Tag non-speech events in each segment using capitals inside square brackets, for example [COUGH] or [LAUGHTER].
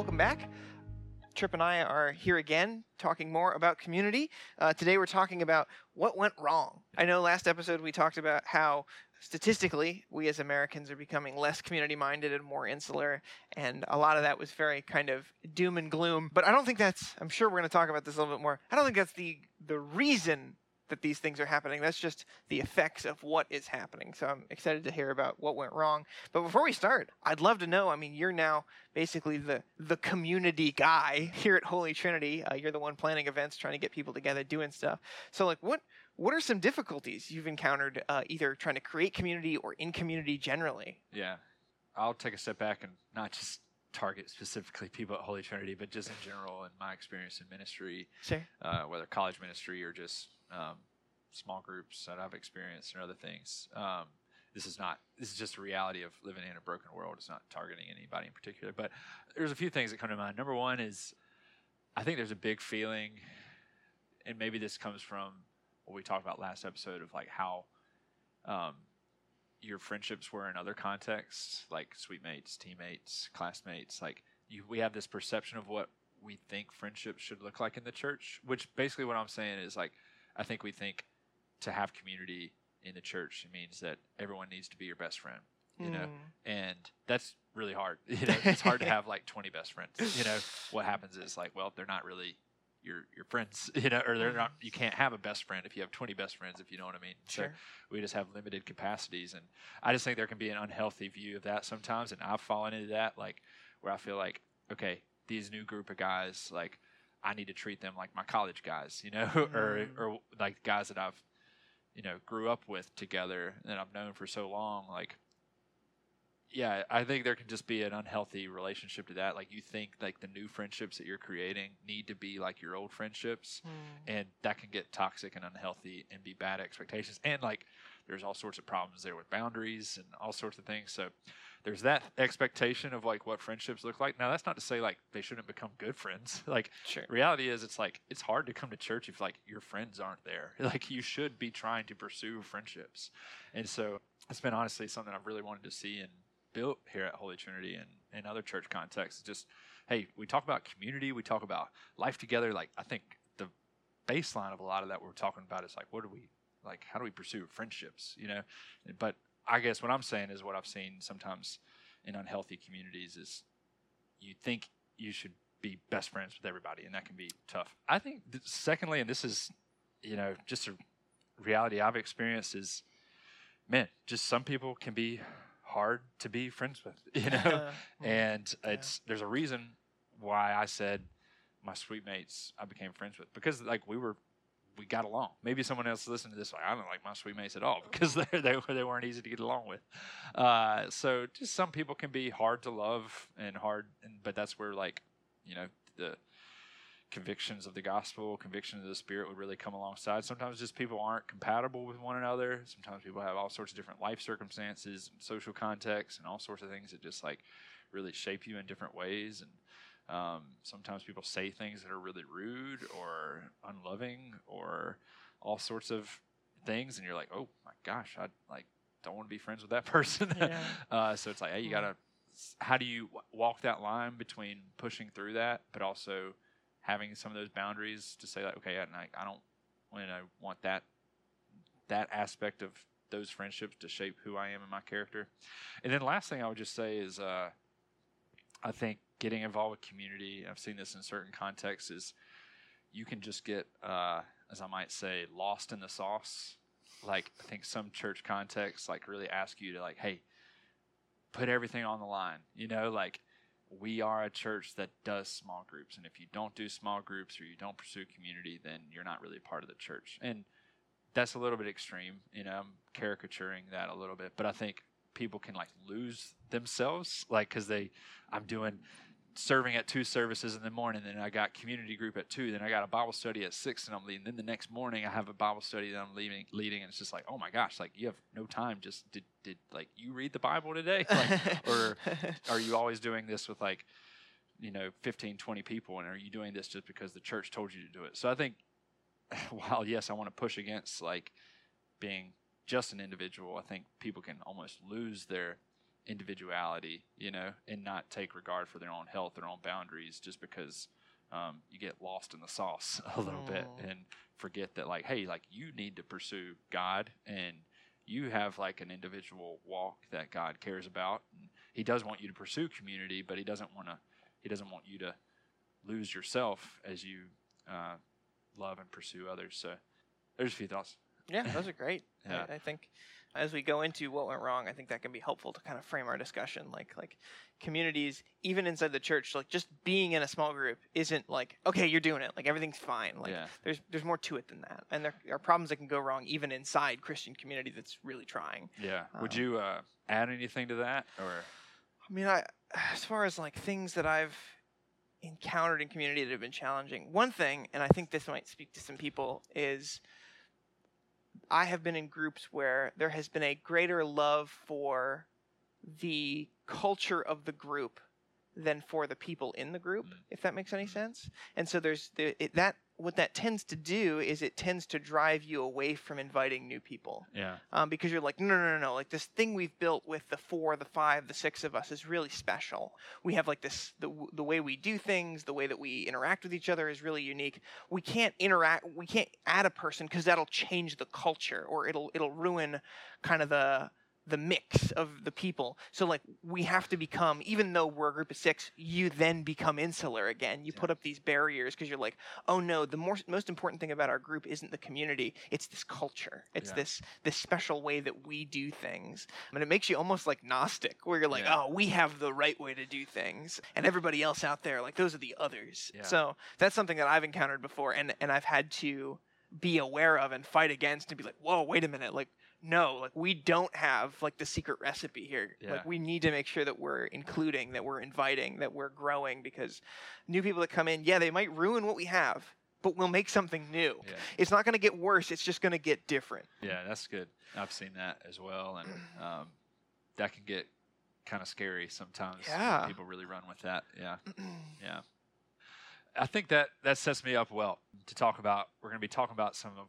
welcome back. Trip and I are here again talking more about community. Uh, today we're talking about what went wrong. I know last episode we talked about how statistically we as Americans are becoming less community minded and more insular, and a lot of that was very kind of doom and gloom. But I don't think that's, I'm sure we're going to talk about this a little bit more. I don't think that's the, the reason that these things are happening. That's just the effects of what is happening. So I'm excited to hear about what went wrong. But before we start, I'd love to know. I mean, you're now basically the the community guy [LAUGHS] here at Holy Trinity. Uh, you're the one planning events, trying to get people together, doing stuff. So like, what what are some difficulties you've encountered uh, either trying to create community or in community generally? Yeah, I'll take a step back and not just target specifically people at Holy Trinity, but just in general in my experience in ministry, sure. uh, whether college ministry or just um, small groups that I've experienced and other things. Um, this is not this is just a reality of living in a broken world. It's not targeting anybody in particular, but there's a few things that come to mind. Number one is I think there's a big feeling, and maybe this comes from what we talked about last episode of like how um, your friendships were in other contexts, like suite mates, teammates, classmates. Like you, we have this perception of what we think friendships should look like in the church. Which basically what I'm saying is like I think we think to have community in the church means that everyone needs to be your best friend you know? Mm. and that's really hard [LAUGHS] you know? It's hard to have like 20 best friends you know? [LAUGHS] What happens is like well they're not really your your friends [LAUGHS] you know? Or they're not you can't have a best friend if you have 20 best friends if you know what i mean? So Sure. we just have limited capacities and i just think there can be an unhealthy view of that sometimes and i've fallen into that like where i feel like okay these new group of guys like i need to treat them like my college guys you know [LAUGHS] or Mm. or like guys that i've you know grew up with together and i've known for so long like yeah i think there can just be an unhealthy relationship to that like you think like the new friendships that you're creating need to be like your old friendships Mm. and that can get toxic and unhealthy and be bad expectations and like there's all sorts of problems there with boundaries and all sorts of things. So there's that expectation of like what friendships look like. Now that's not to say like they shouldn't become good friends. [LAUGHS] Like Sure. reality is it's like it's hard to come to church if like your friends aren't there. [LAUGHS] Like you should be trying to pursue friendships. And so it's been honestly something i've really wanted to see and built here at holy trinity and in other church contexts. Just hey we talk about community we talk about life together. Like i think the baseline of a lot of that we're talking about is like what do we like how do we pursue friendships you know? But i guess what i'm saying is what i've seen sometimes in unhealthy communities is you think you should be best friends with everybody and that can be tough. I think th- secondly and this is you know just a reality i've experienced is man just some people can be hard to be friends with [LAUGHS] you know? Uh, [LAUGHS] and Yeah. it's there's a reason why I said my suite mates I became friends with because like we were we got along. Maybe someone else listened to this like I don't like my suite mates at all [LAUGHS] because they they they weren't easy to get along with. Uh, so just some people can be hard to love and hard, and, but that's where like you know the convictions of the gospel, convictions of the spirit would really come alongside. Sometimes just people aren't compatible with one another. Sometimes people have all sorts of different life circumstances, and social contexts, and all sorts of things that just like really shape you in different ways. And um, sometimes people say things that are really rude or unloving or all sorts of things, and you're like, oh my gosh, I like don't want to be friends with that [LAUGHS] person. Yeah. [LAUGHS] uh, so it's like, hey, you gotta. How do you w- walk that line between pushing through that, but also having some of those boundaries to say like, okay, I, I don't, you know, want that that aspect of those friendships to shape who I am and my character. And then last thing I would just say is, uh, I think getting involved with community. I've seen this in certain contexts. Is you can just get, uh, as I might say, lost in the sauce. Like I think some church contexts like really ask you to like, hey, put everything on the line. You know, like we are a church that does small groups, and if you don't do small groups or you don't pursue community, then you're not really part of the church. And that's a little bit extreme. You know, I'm caricaturing that a little bit, but I think people can like lose themselves, like because they, I'm doing serving at two services in the morning, then I got community group at two, then I got a Bible study at six, and I'm leading. Then the next morning I have a Bible study that I'm leaving, leading, and it's just like, oh my gosh, like you have no time. Just did did like you read the Bible today, [LAUGHS] like, or are you always doing this with like you know 15 20 people and are you doing this just because the church told you to do it so i think [LAUGHS] while yes i want to push against like being just an individual i think people can almost lose their individuality, you know, and not take regard for their own health, their own boundaries, just because um, you get lost in the sauce [LAUGHS] a little bit Mm. and forget that, like, hey, like you need to pursue God and you have like an individual walk that God cares about. And he does want you to pursue community, but he doesn't want to. He doesn't want you to lose yourself as you uh, love and pursue others. So there's a few thoughts. Yeah, those are great. [LAUGHS] Yeah. I, I think as we go into what went wrong, I think that can be helpful to kind of frame our discussion. Like like communities, even inside the church, like just being in a small group isn't like okay, you're doing it. Like everything's fine. Like yeah. there's there's more to it than that, and there are problems that can go wrong even inside Christian community that's really trying. Yeah. Would Um, you uh, add anything to that, or I mean, I as far as like things that I've encountered in community that have been challenging. One thing, and I think this might speak to some people, is I have been in groups where there has been a greater love for the culture of the group than for the people in the group, if that makes any mm-hmm. sense. And so there's the, it, that what that tends to do is it tends to drive you away from inviting new people yeah, um, because you're like, no, no, no, no, like this thing we've built with the four, the five, the six of us is really special. We have like this, the the way we do things, the way that we interact with each other is really unique. We can't interact, we can't add a person because that'll change the culture or it'll it'll ruin kind of the the mix of the people. So like we have to become, even though we're a group of six, you then become insular again. You Yeah. put up these barriers because you're like, oh no, the more, most important thing about our group isn't the community; it's this culture. It's Yeah. this this special way that we do things, and it makes you almost like Gnostic, where you're like, Yeah. oh, we have the right way to do things, and everybody else out there, like those are the others. So that's something that I've encountered before, and and I've had to be aware of and fight against and be like, whoa, wait a minute, like no, like we don't have like the secret recipe here. Yeah. Like we need to make sure that we're including, that we're inviting, that we're growing because new people that come in, yeah, they might ruin what we have, but we'll make something new. yeah, It's not going to get worse, it's just going to get different. yeah. That's good. I've seen that as well, and um, that can get kind of scary sometimes. when Yeah. people really run with that. Yeah, [CLEARS THROAT] yeah. I think that that sets me up well to talk about. We're going to be talking about some of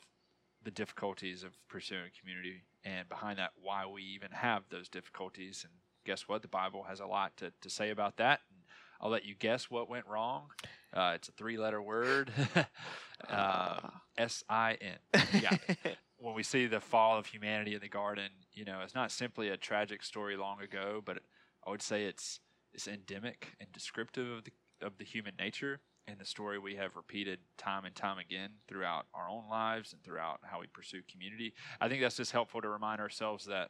the difficulties of pursuing community, and behind that, why we even have those difficulties. And guess what? The Bible has a lot to, to say about that. And I'll let you guess what went wrong. Uh, it's a three-letter word. [LAUGHS] uh, S I N. Yeah. [LAUGHS] when we see the fall of humanity in the garden, you know, it's not simply a tragic story long ago, but I would say it's it's endemic and descriptive of the of the human nature and the story we have repeated time and time again throughout our own lives and throughout how we pursue community. I think that's just helpful to remind ourselves that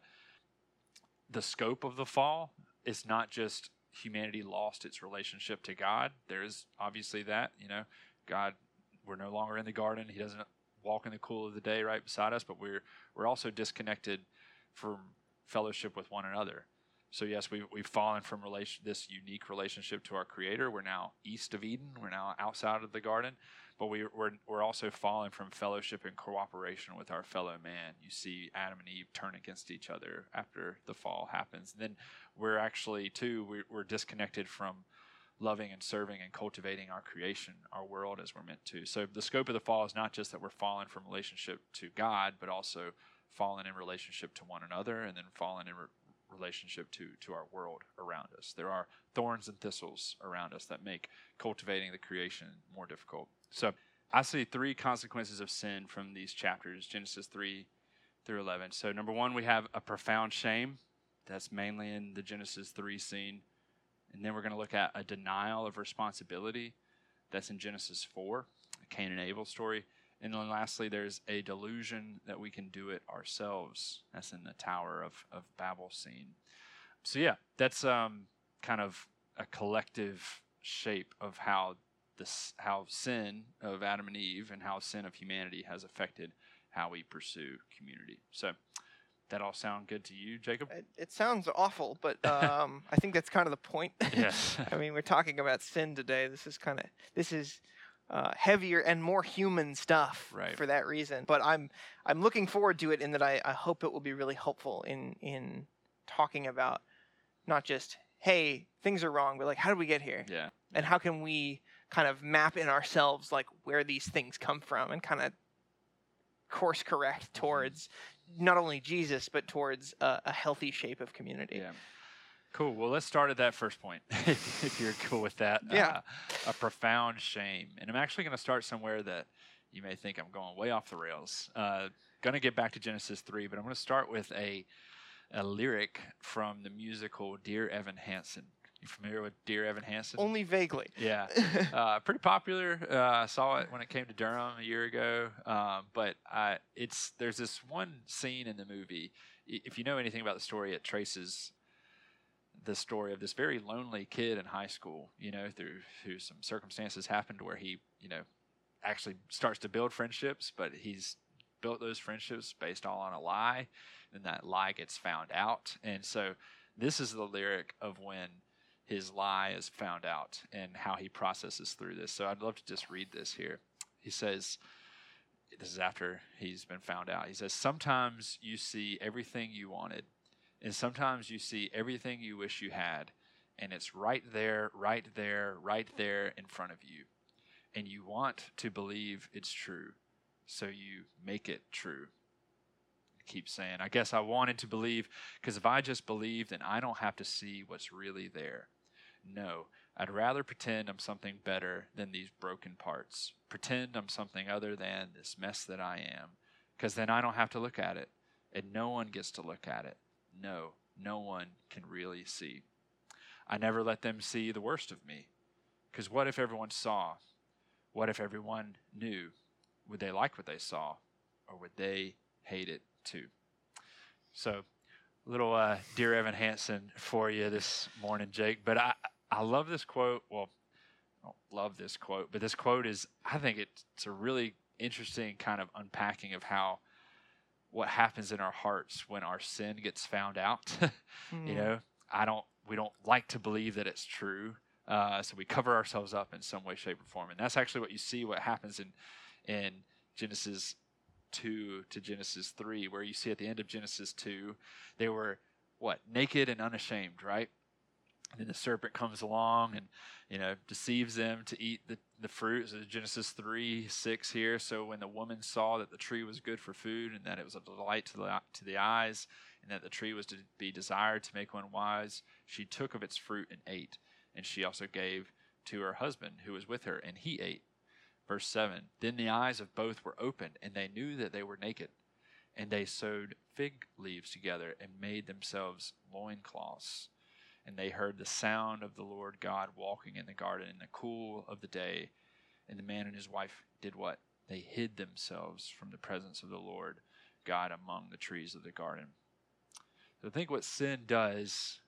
the scope of the fall is not just humanity lost its relationship to God. There is obviously that, you know, God we're no longer in the garden. He doesn't walk in the cool of the day right beside us, but we're we're also disconnected from fellowship with one another. So yes, we we've fallen from relation this unique relationship to our Creator. We're now east of Eden. We're now outside of the garden, but we we're we're also fallen from fellowship and cooperation with our fellow man. You see Adam and Eve turn against each other after the fall happens. And then we're actually too we're, we're disconnected from loving and serving and cultivating our creation, our world as we're meant to. So the scope of the fall is not just that we're fallen from relationship to God, but also fallen in relationship to one another, and then fallen in re- relationship to to our world around us. There are thorns and thistles around us that make cultivating the creation more difficult. So I see three consequences of sin from these chapters, Genesis three through eleven. So number one, we have a profound shame. That's mainly in the Genesis three scene. And then we're going to look at a denial of responsibility. That's in Genesis 4, the Cain and Abel story. And then lastly, there's a delusion that we can do it ourselves. That's in the Tower of, of Babel scene. So, yeah, that's um, kind of a collective shape of how this, how sin of Adam and Eve and how sin of humanity has affected how we pursue community. So, that all sound good to you, Jacob? It, it sounds awful, but [LAUGHS] um, I think that's kind of the point. Yes. [LAUGHS] I mean, we're talking about sin today. This is kind of this is uh, heavier and more human stuff Right. for that reason. But I'm I'm looking forward to it in that I, I hope it will be really helpful in in talking about not just hey things are wrong, but like how did we get here, yeah. and how can we kind of map in ourselves like where these things come from and kind of course correct Mm-hmm. towards not only Jesus but towards a, a healthy shape of community. Yeah. Cool. Well, let's start at that first point, [LAUGHS] if you're cool with that. Yeah. Uh, a profound shame. And I'm actually going to start somewhere that you may think I'm going way off the rails. Uh, going to get back to Genesis 3, but I'm going to start with a, a lyric from the musical Dear Evan Hansen. You familiar with Dear Evan Hansen? Only vaguely. Yeah. [LAUGHS] uh, pretty popular. Uh, I saw it when it came to Durham a year ago. Um, but I, it's there's this one scene in the movie. If you know anything about the story, it traces the story of this very lonely kid in high school. You know, through through some circumstances happened where he, you know, actually starts to build friendships, but he's built those friendships based all on a lie, and that lie gets found out. And so, this is the lyric of when his lie is found out and how he processes through this. So I'd love to just read this here. He says, This is after he's been found out. He says, Sometimes you see everything you wanted, and sometimes you see everything you wish you had, and it's right there, right there, right there in front of you. And you want to believe it's true, so you make it true. I Keep saying, I guess I wanted to believe because if I just believe, then I don't have to see what's really there. No, I'd rather pretend I'm something better than these broken parts. Pretend I'm something other than this mess that I am. Because then I don't have to look at it. And no one gets to look at it. No, no one can really see. I never let them see the worst of me. Because what if everyone saw? What if everyone knew? Would they like what they saw? Or would they hate it too? So, little uh, dear Evan Hansen for you this morning, Jake. But I I love this quote. Well, I don't love this quote, but this quote is I think it's, it's a really interesting kind of unpacking of how what happens in our hearts when our sin gets found out. [LAUGHS] you Hmm. know, I don't we don't like to believe that it's true. Uh, so we cover ourselves up in some way, shape, or form, and that's actually what you see. What happens in in Genesis 2 to Genesis 3, where you see at the end of Genesis 2, they were what? Naked and unashamed, right? And then the serpent comes along and, you know, deceives them to eat the, the fruit. So Genesis 3 6 here. So when the woman saw that the tree was good for food and that it was a delight to the, to the eyes and that the tree was to be desired to make one wise, she took of its fruit and ate. And she also gave to her husband who was with her, and he ate. Verse 7 Then the eyes of both were opened, and they knew that they were naked. And they sewed fig leaves together and made themselves loincloths. And they heard the sound of the Lord God walking in the garden in the cool of the day. And the man and his wife did what? They hid themselves from the presence of the Lord God among the trees of the garden. So I think what sin does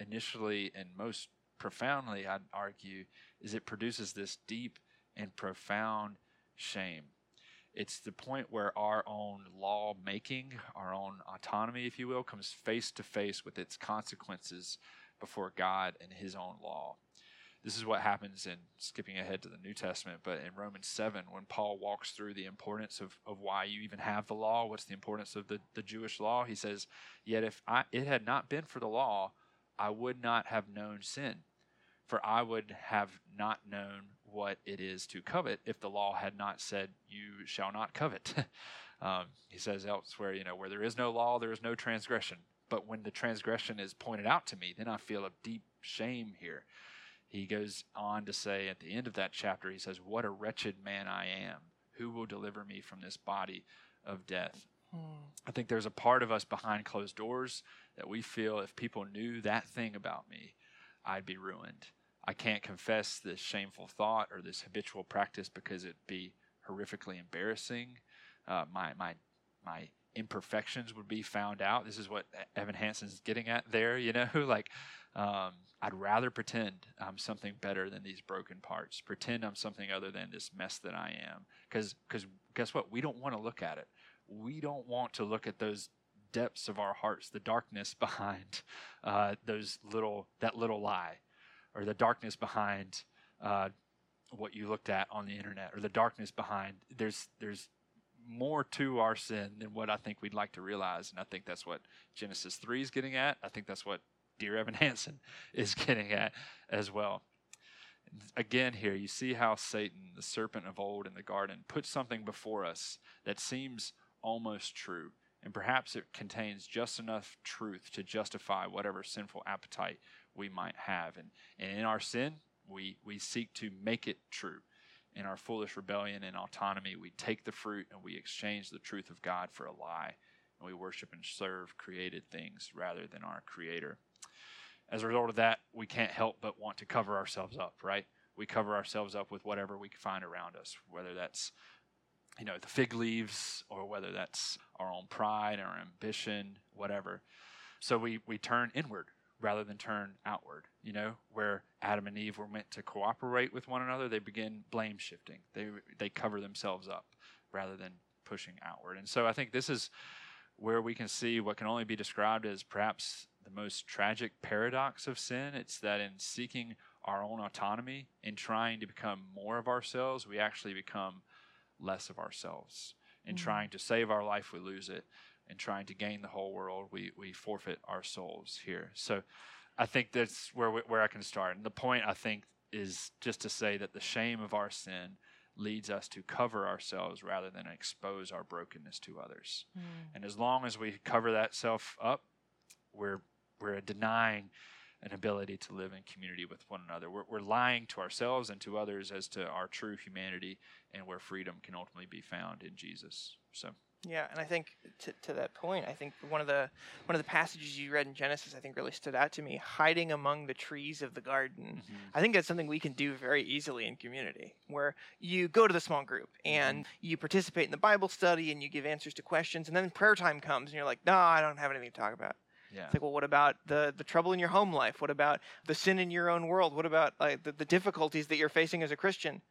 initially and most profoundly, I'd argue, is it produces this deep and profound shame. It's the point where our own law making, our own autonomy, if you will, comes face to face with its consequences before God and His own law. This is what happens in skipping ahead to the New Testament, but in Romans 7, when Paul walks through the importance of, of why you even have the law, what's the importance of the, the Jewish law, he says, Yet if I, it had not been for the law, I would not have known sin. For I would have not known what it is to covet if the law had not said, You shall not covet. [LAUGHS] um, he says elsewhere, you know, where there is no law, there is no transgression. But when the transgression is pointed out to me, then I feel a deep shame here. He goes on to say at the end of that chapter, he says, What a wretched man I am. Who will deliver me from this body of death? Hmm. I think there's a part of us behind closed doors that we feel if people knew that thing about me, I'd be ruined. I can't confess this shameful thought or this habitual practice because it'd be horrifically embarrassing. Uh, my my my imperfections would be found out. This is what Evan Hansen's getting at there. You know, [LAUGHS] like um, I'd rather pretend I'm something better than these broken parts. Pretend I'm something other than this mess that I am. Because because guess what? We don't want to look at it. We don't want to look at those depths of our hearts, the darkness [LAUGHS] behind uh, those little that little lie, or the darkness behind uh, what you looked at on the internet, or the darkness behind there's there's more to our sin than what I think we'd like to realize, and I think that's what Genesis three is getting at. I think that's what Dear Evan [LAUGHS] Hansen is getting at as well. Again, here you see how Satan, the serpent of old in the garden, puts something before us that seems almost true and perhaps it contains just enough truth to justify whatever sinful appetite we might have. And, and in our sin, we, we seek to make it true. In our foolish rebellion and autonomy, we take the fruit and we exchange the truth of God for a lie. And we worship and serve created things rather than our Creator. As a result of that, we can't help but want to cover ourselves up, right? We cover ourselves up with whatever we can find around us, whether that's you know the fig leaves or whether that's our own pride our ambition whatever so we we turn inward rather than turn outward you know where adam and eve were meant to cooperate with one another they begin blame shifting they they cover themselves up rather than pushing outward and so i think this is where we can see what can only be described as perhaps the most tragic paradox of sin it's that in seeking our own autonomy in trying to become more of ourselves we actually become less of ourselves. In mm-hmm. trying to save our life, we lose it. In trying to gain the whole world, we, we forfeit our souls here. So I think that's where, we, where I can start. And the point, I think, is just to say that the shame of our sin leads us to cover ourselves rather than expose our brokenness to others. Mm. And as long as we cover that self up, we're, we're denying an ability to live in community with one another. We're, we're lying to ourselves and to others as to our true humanity and where freedom can ultimately be found in Jesus. So. Yeah, and I think to, to that point, I think one of the one of the passages you read in Genesis, I think really stood out to me. Hiding among the trees of the garden. Mm-hmm. I think that's something we can do very easily in community, where you go to the small group and mm-hmm. you participate in the Bible study and you give answers to questions, and then prayer time comes and you're like, no, I don't have anything to talk about. Yeah. It's like, well, what about the the trouble in your home life? What about the sin in your own world? What about like the, the difficulties that you're facing as a Christian?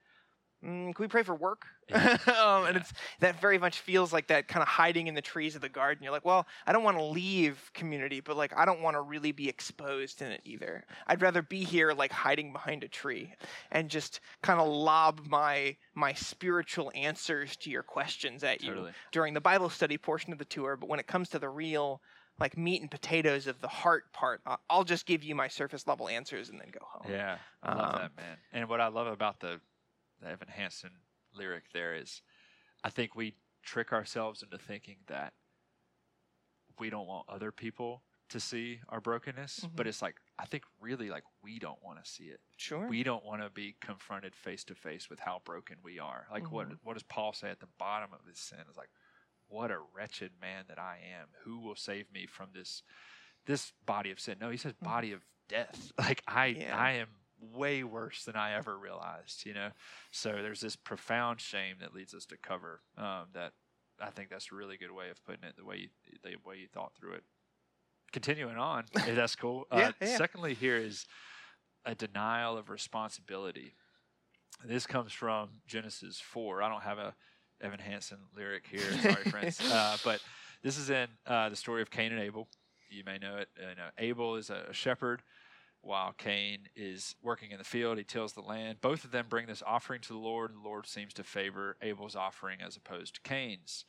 Mm, can we pray for work? [LAUGHS] Yeah. um. And it's that very much feels like that kind of hiding in the trees of the garden. You're like, well, I don't want to leave community, but like I don't want to really be exposed in it either. I'd rather be here, like hiding behind a tree, and just kind of lob my my spiritual answers to your questions at totally. you during the Bible study portion of the tour. But when it comes to the real like meat and potatoes of the heart part. I'll just give you my surface level answers and then go home. Yeah, I love um, that man. And what I love about the, the Evan Hansen lyric there is, I think we trick ourselves into thinking that we don't want other people to see our brokenness, mm-hmm. but it's like I think really like we don't want to see it. Sure. We don't want to be confronted face to face with how broken we are. Like mm-hmm. what what does Paul say at the bottom of his sin? Is like what a wretched man that I am. Who will save me from this this body of sin? No, he says mm-hmm. body of death. [LAUGHS] Like I yeah. I am way worse than I ever realized, you know. So there's this profound shame that leads us to cover um, that. I think that's a really good way of putting it. The way you, the way you thought through it. Continuing on, [LAUGHS] if that's cool. yeah, uh, yeah. Secondly, here is a denial of responsibility. This comes from Genesis four. I don't have a Evan Hansen lyric here. Sorry, friends. [LAUGHS] Uh, but this is in uh, the story of Cain and Abel. You may know it. Uh, know, Abel is a shepherd, while Cain is working in the field. He tills the land. Both of them bring this offering to the Lord, and the Lord seems to favor Abel's offering as opposed to Cain's.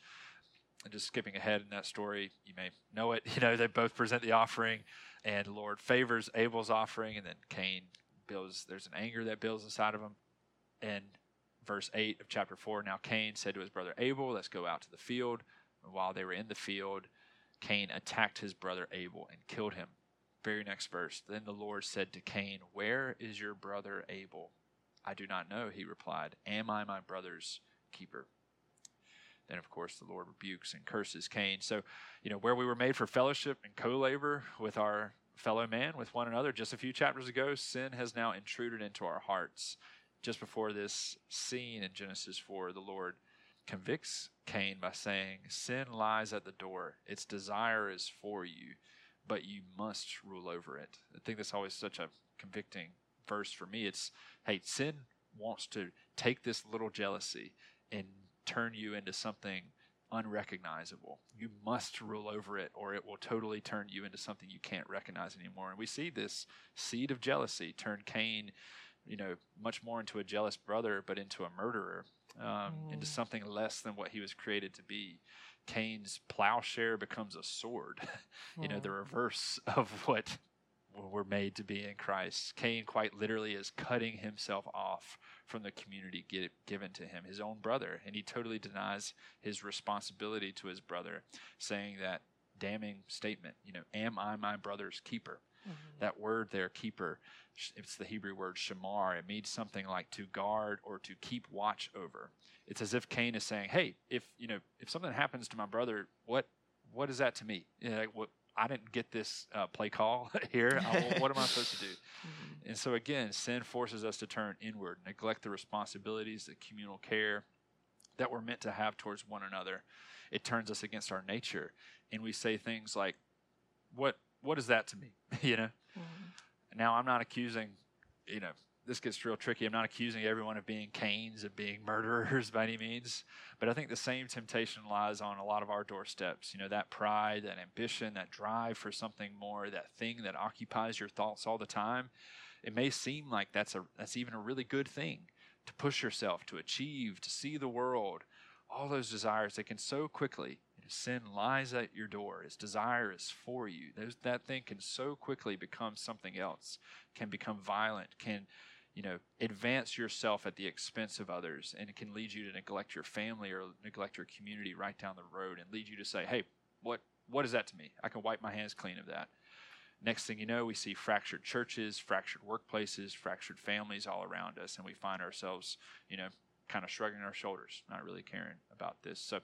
And just skipping ahead in that story, you may know it. [LAUGHS] You know, they both present the offering, and the Lord favors Abel's offering, and then Cain builds. There's an anger that builds inside of him, and verse 8 of chapter 4 Now Cain said to his brother Abel, Let's go out to the field. And while they were in the field, Cain attacked his brother Abel and killed him. Very next verse. Then the Lord said to Cain, Where is your brother Abel? I do not know, he replied. Am I my brother's keeper? Then, of course, the Lord rebukes and curses Cain. So, you know, where we were made for fellowship and co labor with our fellow man, with one another, just a few chapters ago, sin has now intruded into our hearts just before this scene in Genesis 4, the Lord convicts Cain by saying, Sin lies at the door. Its desire is for you, but you must rule over it. I think that's always such a convicting verse for me. It's, hey, sin wants to take this little jealousy and turn you into something unrecognizable. You must rule over it, or it will totally turn you into something you can't recognize anymore. And we see this seed of jealousy turn Cain you know, much more into a jealous brother, but into a murderer, um, mm. into something less than what he was created to be. Cain's plowshare becomes a sword, [LAUGHS] you mm. know, the reverse of what we're made to be in Christ. Cain quite literally is cutting himself off from the community given to him, his own brother, and he totally denies his responsibility to his brother, saying that damning statement, you know, am I my brother's keeper? Mm-hmm. That word there, keeper, it's the Hebrew word shamar. It means something like to guard or to keep watch over. It's as if Cain is saying, "Hey, if you know, if something happens to my brother, what what is that to me? You know, what I didn't get this uh, play call [LAUGHS] here. I, what am I supposed to do? [LAUGHS] Mm-hmm. And so again, sin forces us to turn inward, neglect the responsibilities, the communal care that we're meant to have towards one another. It turns us against our nature, and we say things like, "What? What is that to me?" [LAUGHS] you know. Mm-hmm. Now I'm not accusing, you know, this gets real tricky. I'm not accusing everyone of being Cains, of being [LAUGHS] murderers by any means, but I think the same temptation lies on a lot of our doorsteps. You know, that pride, that ambition, that drive for something more, that thing that occupies your thoughts all the time. It may seem like that's a that's even a really good thing to push yourself, to achieve, to see the world. All those desires, they can so quickly sin lies at your door. Its desire is for you. Those, that thing can so quickly become something else, can become violent, can you know, advance yourself at the expense of others, and it can lead you to neglect your family or neglect your community right down the road, and lead you to say, "Hey, what what is that to me? I can wipe my hands clean of that." Next thing you know, we see fractured churches, fractured workplaces, fractured families all around us, and we find ourselves, you know, kind of shrugging our shoulders, not really caring about this. So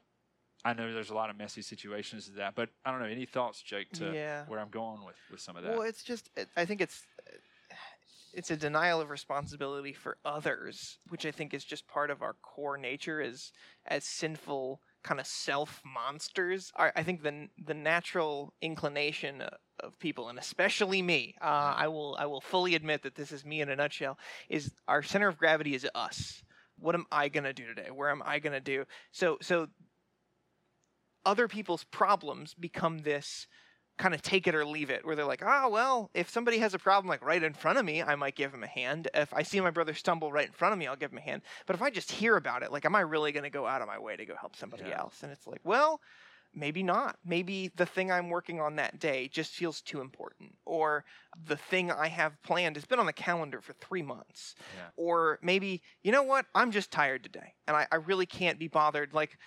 I know there's a lot of messy situations to that, but I don't know. Any thoughts, Jake, to yeah. where I'm going with, with some of that? Well, it's just, I think it's it's a denial of responsibility for others, which I think is just part of our core nature as as sinful kind of self monsters. I think the the natural inclination of people, and especially me, uh, I will I will fully admit that this is me in a nutshell. Is our center of gravity is us. What am I gonna do today? Where am I gonna do? So so other people's problems become this kind of take it or leave it, where they're like, oh, well, if somebody has a problem like right in front of me, I might give him a hand. If I see my brother stumble right in front of me, I'll give him a hand. But if I just hear about it, like, am I really going to go out of my way to go help somebody yeah. else? And it's like, well, maybe not. Maybe the thing I'm working on that day just feels too important. Or the thing I have planned has been on the calendar for three months. Yeah. Or maybe, you know what? I'm just tired today and I, I really can't be bothered. Like,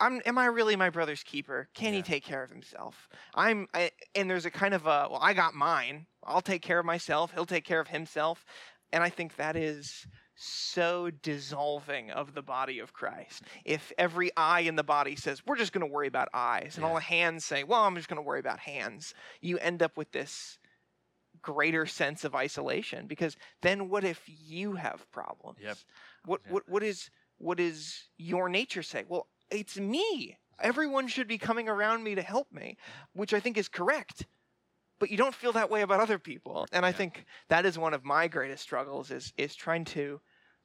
I'm, am I really my brother's keeper? Can yeah. he take care of himself? I'm, I, and there's a kind of a, well, I got mine. I'll take care of myself. He'll take care of himself. And I think that is so dissolving of the body of Christ. If every eye in the body says, we're just going to worry about eyes, and yeah. all the hands say, well, I'm just going to worry about hands, you end up with this greater sense of isolation because then what if you have problems? Yep. What, what, what is what is your nature say? Well, it's me. Everyone should be coming around me to help me, which I think is correct but you don't feel that way about other people. And I think that is one of my greatest struggles is is trying to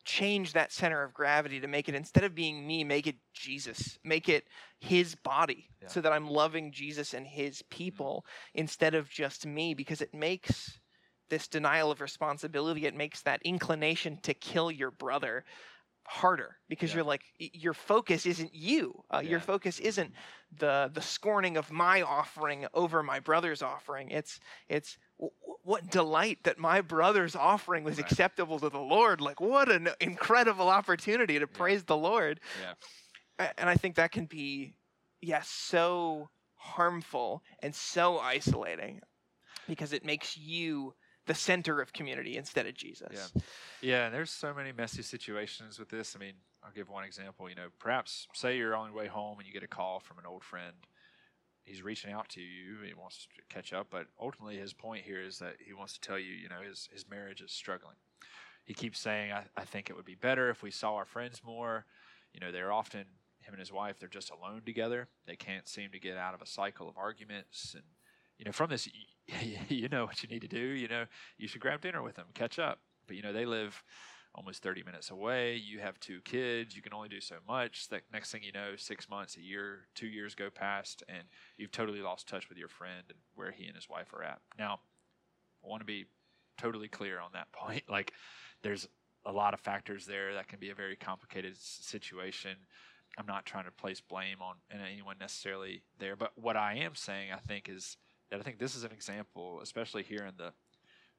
change that center of gravity to make it instead of being me make it jesus make it his body yeah. so that i'm loving jesus and his people mm-hmm. instead of just me because it makes this denial of responsibility it makes that inclination to kill your brother harder because yeah. you're like your focus isn't you uh, yeah. your focus isn't the the scorning of my offering over my brother's offering it's it's what delight that my brother's offering was right. acceptable to the lord like what an incredible opportunity to yeah. praise the lord Yeah, and i think that can be yes so harmful and so isolating because it makes you the center of community instead of Jesus. Yeah. Yeah, and there's so many messy situations with this. I mean, I'll give one example. You know, perhaps say you're on your way home and you get a call from an old friend. He's reaching out to you. He wants to catch up, but ultimately his point here is that he wants to tell you, you know, his his marriage is struggling. He keeps saying, I, I think it would be better if we saw our friends more. You know, they're often him and his wife, they're just alone together. They can't seem to get out of a cycle of arguments and you know, from this, [LAUGHS] you know what you need to do. You know, you should grab dinner with them, catch up. But you know, they live almost 30 minutes away. You have two kids. You can only do so much. Next thing you know, six months, a year, two years go past, and you've totally lost touch with your friend and where he and his wife are at. Now, I want to be totally clear on that [LAUGHS] point. Like, there's a lot of factors there that can be a very complicated situation. I'm not trying to place blame on anyone necessarily there, but what I am saying, I think, is that I think this is an example, especially here in the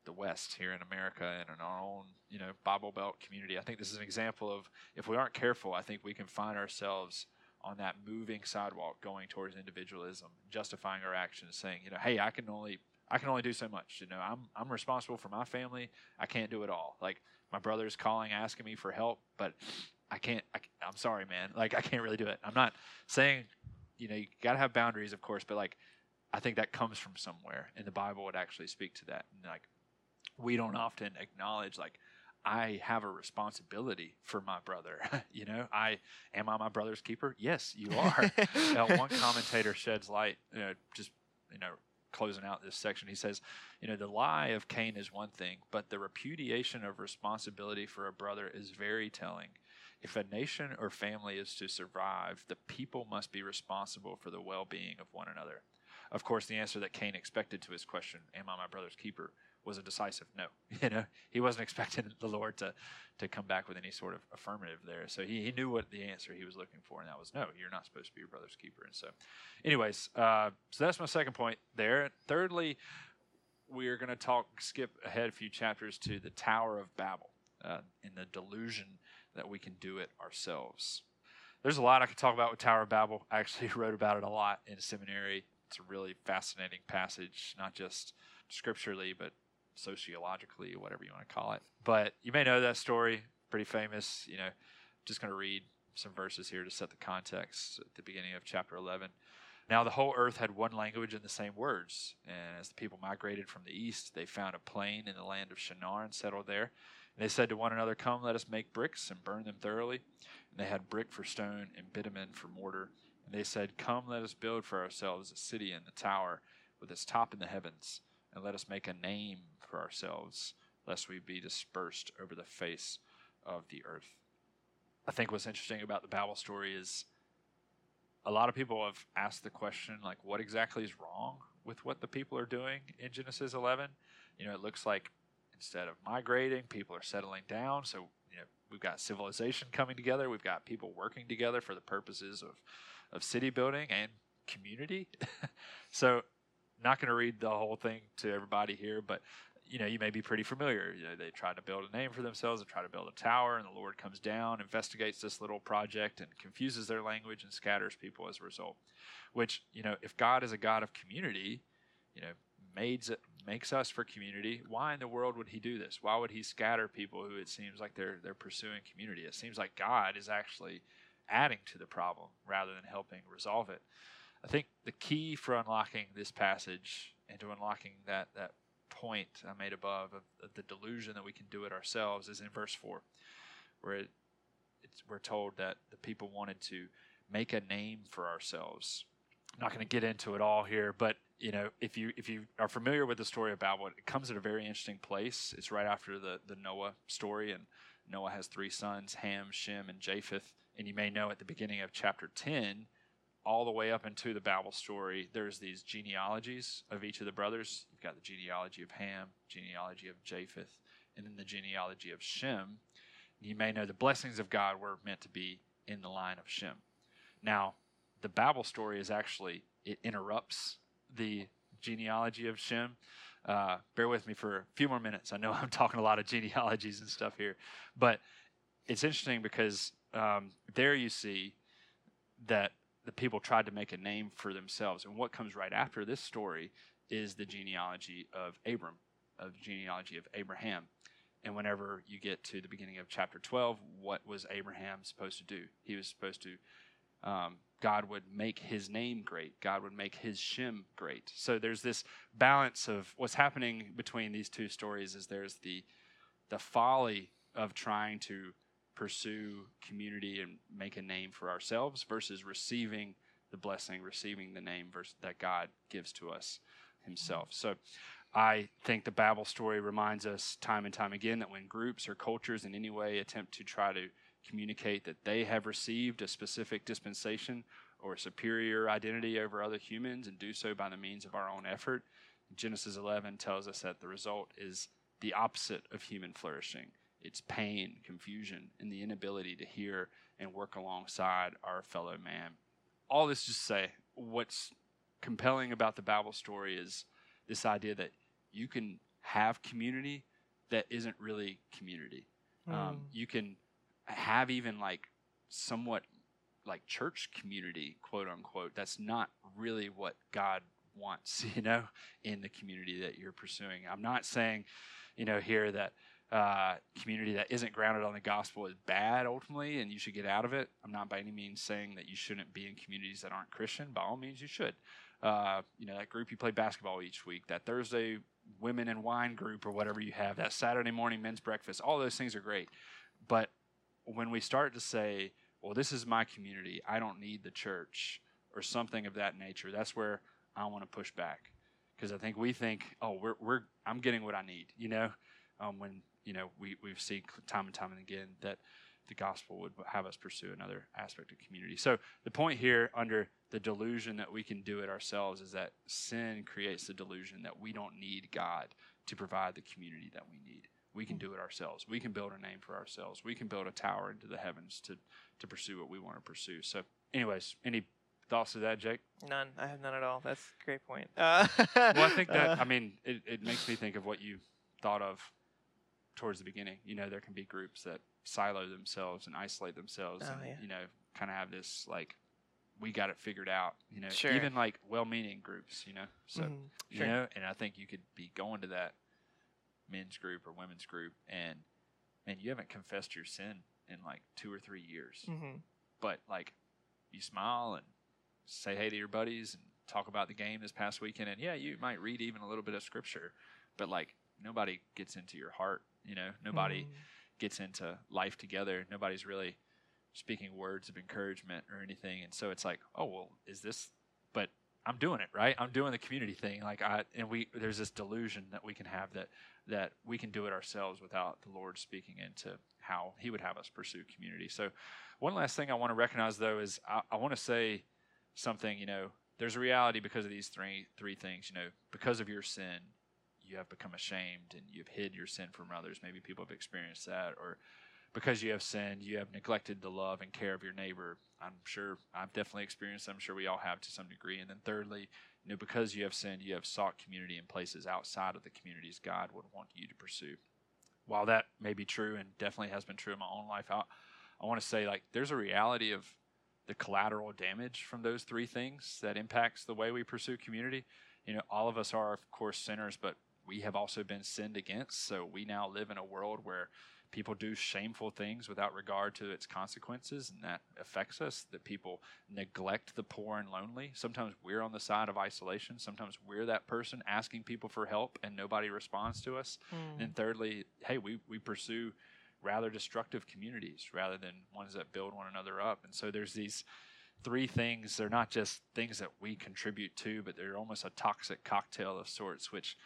the West here in America and in our own, you know, Bible Belt community. I think this is an example of if we aren't careful, I think we can find ourselves on that moving sidewalk going towards individualism, justifying our actions, saying, you know, hey, I can only I can only do so much. You know, I'm I'm responsible for my family. I can't do it all. Like my brother's calling, asking me for help, but I can't. I, I'm sorry, man. Like I can't really do it. I'm not saying, you know, you got to have boundaries, of course, but like I think that comes from somewhere, and the Bible would actually speak to that. And like we don't often acknowledge like I have a responsibility for my brother. [LAUGHS] you know, I am I my brother's keeper? Yes, you are. [LAUGHS] uh, one commentator sheds light, you know, just you know, closing out this section. He says, you know, the lie of Cain is one thing, but the repudiation of responsibility for a brother is very telling. If a nation or family is to survive, the people must be responsible for the well-being of one another. Of course, the answer that Cain expected to his question, "Am I my brother's keeper?" was a decisive no. [LAUGHS] You know, he wasn't expecting [LAUGHS] the Lord to to come back with any sort of affirmative there. So he, he knew what the answer he was looking for, and that was no. You're not supposed to be your brother's keeper. And so, anyways, uh, so that's my second point there. Thirdly, we are going to talk skip ahead a few chapters to the Tower of Babel uh, in the delusion that we can do it ourselves. There's a lot I could talk about with Tower of Babel. I actually [LAUGHS] wrote about it a lot in seminary. It's a really fascinating passage, not just scripturally, but sociologically, whatever you want to call it. But you may know that story, pretty famous. You know, just going to read some verses here to set the context at the beginning of chapter 11. Now the whole earth had one language and the same words. And as the people migrated from the east, they found a plain in the land of Shinar and settled there. And they said to one another, Come, let us make bricks and burn them thoroughly. And they had brick for stone and bitumen for mortar. And they said, Come, let us build for ourselves a city and a tower with its top in the heavens and let us make a name for ourselves, lest we be dispersed over the face of the earth. I think what's interesting about the Babel story is a lot of people have asked the question, like, what exactly is wrong with what the people are doing in Genesis 11? You know, it looks like instead of migrating, people are settling down. So, you know, we've got civilization coming together, we've got people working together for the purposes of, of city building and community. [LAUGHS] so, not going to read the whole thing to everybody here, but you know, you may be pretty familiar. You know, they try to build a name for themselves, they try to build a tower, and the Lord comes down, investigates this little project, and confuses their language and scatters people as a result. Which, you know, if God is a God of community, you know, made, makes us for community, why in the world would He do this? Why would He scatter people who it seems like they're they're pursuing community? It seems like God is actually adding to the problem rather than helping resolve it. I think the key for unlocking this passage and to unlocking that that point I made above of, of the delusion that we can do it ourselves is in verse four, where it, we're told that the people wanted to make a name for ourselves. I'm not going to get into it all here, but you know, if you if you are familiar with the story of Babel, it comes at a very interesting place. It's right after the the Noah story, and Noah has three sons: Ham, Shem, and Japheth. And you may know at the beginning of chapter ten all the way up into the Babel story, there's these genealogies of each of the brothers. You've got the genealogy of Ham, genealogy of Japheth, and then the genealogy of Shem. You may know the blessings of God were meant to be in the line of Shem. Now, the Babel story is actually, it interrupts the genealogy of Shem. Uh, bear with me for a few more minutes. I know [LAUGHS] I'm talking a lot of genealogies and stuff here, but it's interesting because um, there you see that the people tried to make a name for themselves. And what comes right after this story is the genealogy of Abram, of genealogy of Abraham. And whenever you get to the beginning of chapter 12, what was Abraham supposed to do? He was supposed to, um, God would make his name great. God would make his Shem great. So there's this balance of what's happening between these two stories is there's the, the folly of trying to pursue community and make a name for ourselves versus receiving the blessing, receiving the name that God gives to us Himself. So I think the Babel story reminds us time and time again that when groups or cultures in any way attempt to try to communicate that they have received a specific dispensation or superior identity over other humans and do so by the means of our own effort, Genesis 11 tells us that the result is the opposite of human flourishing it's pain, confusion, and the inability to hear and work alongside our fellow man. All this just say what's compelling about the Babel story is this idea that you can have community that isn't really community. Um, Mm. you can have even like somewhat like church community, quote unquote. That's not really what God wants, [LAUGHS] you know, in the community that you're pursuing. I'm not saying, you know, here that uh, community that isn't grounded on the gospel is bad ultimately and you should get out of it. I'm not by any means saying that you shouldn't be in communities that aren't Christian. By all means, you should. Uh, you know, that group you play basketball each week, that Thursday women and wine group or whatever you have, that Saturday morning men's breakfast, all those things are great. But when we start to say, well, this is my community, I don't need the church or something of that nature, that's where I want to push back. Because I think we think, oh, we're, we're I'm getting what I need, you know, um, when you know we we've seen time and time and again that the gospel would have us pursue another aspect of community. So the point here, under the delusion that we can do it ourselves, is that sin creates the delusion that we don't need God to provide the community that we need. We can do it ourselves. We can build a name for ourselves. We can build a tower into the heavens to to pursue what we want to pursue. So, anyways, any thoughts to that, Jake? None. I have none at all. That's a great point. Uh, Well, I think that [LAUGHS] uh, I mean it, it makes me think of what you thought of towards the beginning. You know, there can be groups that silo themselves and isolate themselves, Oh, and yeah. you know, kind of have this like we got it figured out. You know, Sure. even like well-meaning groups. You know, so mhm, you sure. know, and I think you could be going to that men's group or women's group, and man, you haven't confessed your sin in like two or three years Mhm. but like you smile and say hey to your buddies and talk about the game this past weekend and yeah you might read even a little bit of scripture but like nobody gets into your heart you know nobody Mm. gets into life together nobody's really speaking words of encouragement or anything and so it's like oh well is this but i'm doing it right i'm doing the community thing like i and we there's this delusion that we can have that that we can do it ourselves without the lord speaking into how he would have us pursue community so one last thing I want to recognize though is I, I want to say something. You know, there's a reality because of these three three things. You know, because of your sin, you have become ashamed and you've hid your sin from others. Maybe people have experienced that, or because you have sinned, you have neglected the love and care of your neighbor. I'm sure I've definitely experienced. I'm sure we all have to some degree. And then thirdly, you know, because you have sinned, you have sought community in places outside of the communities God would want you to pursue. While that may be true and definitely has been true in my own life, I, I want to say like there's a reality of the collateral damage from those three things that impacts the way we pursue community. You know, all of us are of course sinners, but we have also been sinned against. So we now live in a world where people do shameful things without regard to its consequences, and that affects us. That people neglect the poor and lonely. Sometimes we're on the side of isolation. Sometimes we're that person asking people for help and nobody responds to us. Mm. And thirdly, hey, we, we pursue rather destructive communities rather than ones that build one another up. And so there's these three things. They're not just things that we contribute to, but they're almost a toxic cocktail of sorts, which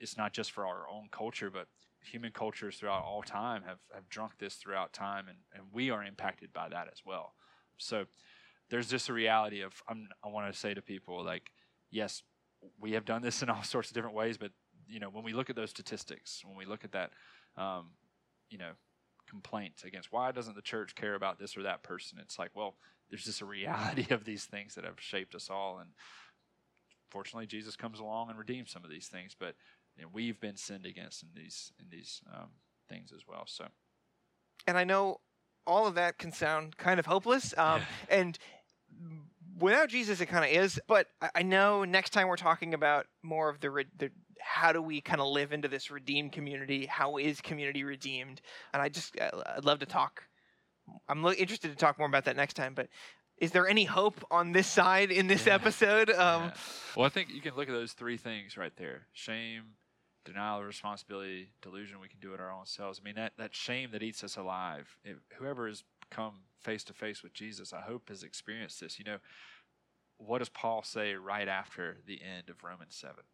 it's not just for our own culture, but human cultures throughout all time have, have drunk this throughout time, and, and we are impacted by that as well. So there's just a reality of I'm, I want to say to people like, yes, we have done this [LAUGHS] in all sorts of different ways, but you know when we look at those statistics, when we look at that, um, you know, complaint against why doesn't the church care about this or that person, it's like, well, there's just a reality [LAUGHS] of these things that have shaped us all, and fortunately, Jesus comes along and redeems some of these things, but know, we've been sinned against in these in these um, things as well. So and I know all of that can sound kind of hopeless. [LAUGHS] Um, Yeah. And without Jesus, it kind of is. But I- I know next time we're talking about more of the, re- the how do we kind of live into this redeemed community? How is community redeemed? And I just I- I'd love to talk. I'm lo- interested to talk more about that next time. But is there any hope on this side in this Yeah. episode? [LAUGHS] Um, Yeah. Well, I think you can look at those three things right there: shame, denial of responsibility, delusion. We can do it our own selves. I mean, that that shame that eats us alive. If, whoever has come face to face with Jesus, I hope has experienced this. You know, what does Paul say right after the end of Romans seven?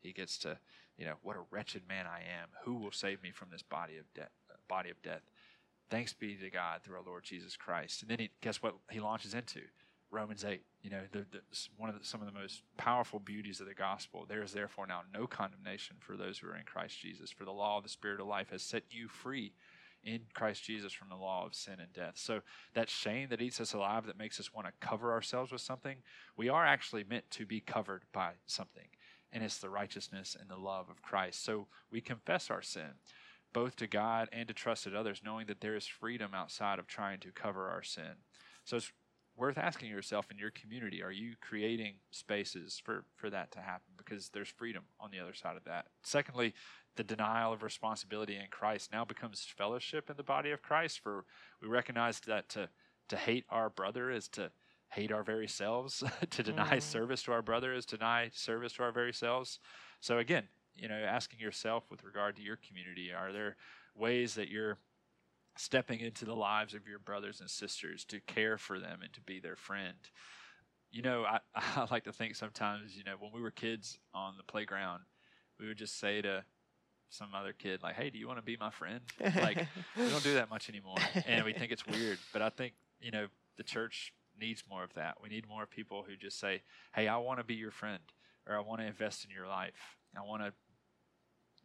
He gets to, you know, what a wretched man I am. Who will save me from this body of death? Body of death. Thanks be to God through our Lord Jesus Christ. And then he, guess what he launches into? Romans 8, you know, the, the, one of the, some of the most powerful beauties of the gospel. There is therefore now no condemnation for those who are in Christ Jesus. For the law of the Spirit of life has set you free in Christ Jesus from the law of sin and death. So that shame that eats us alive, that makes us want to cover ourselves with something, we are actually meant to be covered by something. and it's the righteousness and the love of Christ. So we confess our sin, both to God and to trusted others, knowing that there is freedom outside of trying to cover our sin. So it's worth asking yourself in your community are you creating spaces for, for that to happen? Because there's freedom on the other side of that. Secondly, the denial of responsibility in Christ now becomes fellowship in the body of Christ. For we recognize that to, to hate our brother is to hate our very selves. [LAUGHS] to deny mm. service to our brother is to deny service to our very selves. So again, you know, asking yourself with regard to your community, are there ways that you're stepping into the lives of your brothers and sisters to care for them and to be their friend? You know, I, [LAUGHS] I like to think sometimes, you know, when we were kids on the playground, we would just say to some other kid like, "Hey, do you want to be my friend?" Like [LAUGHS] we don't do that much anymore, and we think it's weird. But I think you know the church needs more of that. We need more people who just say, "Hey, I want to be your friend," or "I want to invest in your life. I want to."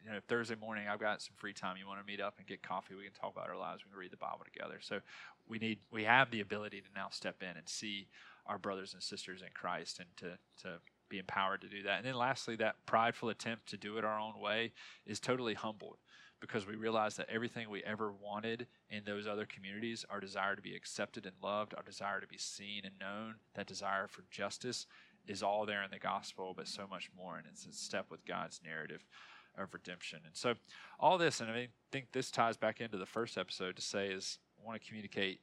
You know, Thursday morning I've got some free time. You want to meet up and get coffee? We can talk about our lives. We can read the Bible together. So we need we have the ability to now step in and see our brothers and sisters in Christ and to to be empowered to do that. And then lastly, that prideful attempt to do it our own way is totally humbled because we realize that everything we ever wanted in those other communities, our desire to be accepted and loved, our desire to be seen and known, that desire for justice is all there in the gospel, but so much more. And it's a step with God's narrative of redemption. And so, all this, and I think this ties back into the first episode to say is I want to communicate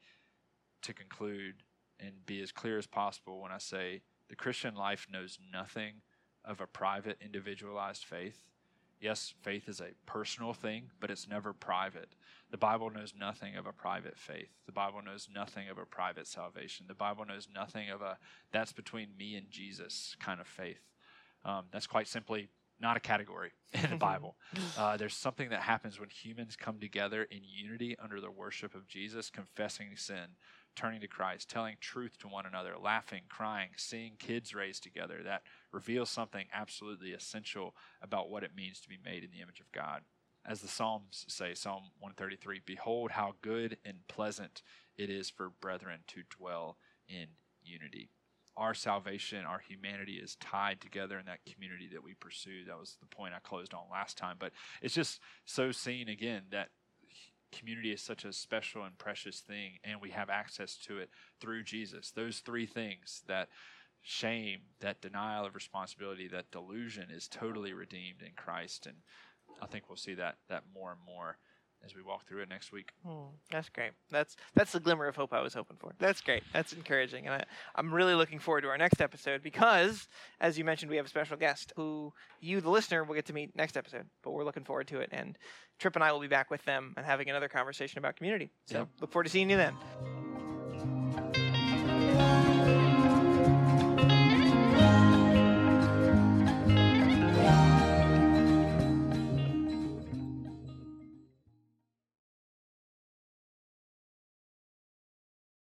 to conclude and be as clear as possible when I say the Christian life knows nothing of a private, individualized faith. Yes, faith is a personal thing, but it's never private. The Bible knows nothing of a private faith. The Bible knows nothing of a private salvation. The Bible knows nothing of a that's between me and Jesus kind of faith. Um, that's quite simply not a category [LAUGHS] in the Bible. [SIGHS] Uh, there's something that happens when humans come together in unity under the worship of Jesus, confessing sin, turning to Christ, telling truth to one another, laughing, crying, seeing kids raised together. That reveals something absolutely essential about what it means to be made in the image of God. As the Psalms say, Psalm 133 Behold, how good and pleasant it is for brethren to dwell in unity. Our salvation, our humanity is tied together in that community that we pursue. That was the point I closed on last time. But it's just so seen again that community is such a special and precious thing, and we have access to it through Jesus. Those three things that shame, that denial of responsibility, that delusion is totally redeemed in Christ. And I think we'll see that that more and more as we walk through it next week. Mm, that's great. That's that's the glimmer of hope I was hoping for. That's great. That's encouraging, and I, I'm really looking forward to our next episode because, as you mentioned, we have a special guest who you, the listener, will get to meet next episode. But we're looking forward to it, and Trip and I will be back with them and having another conversation about community. So yep. look forward to seeing you then.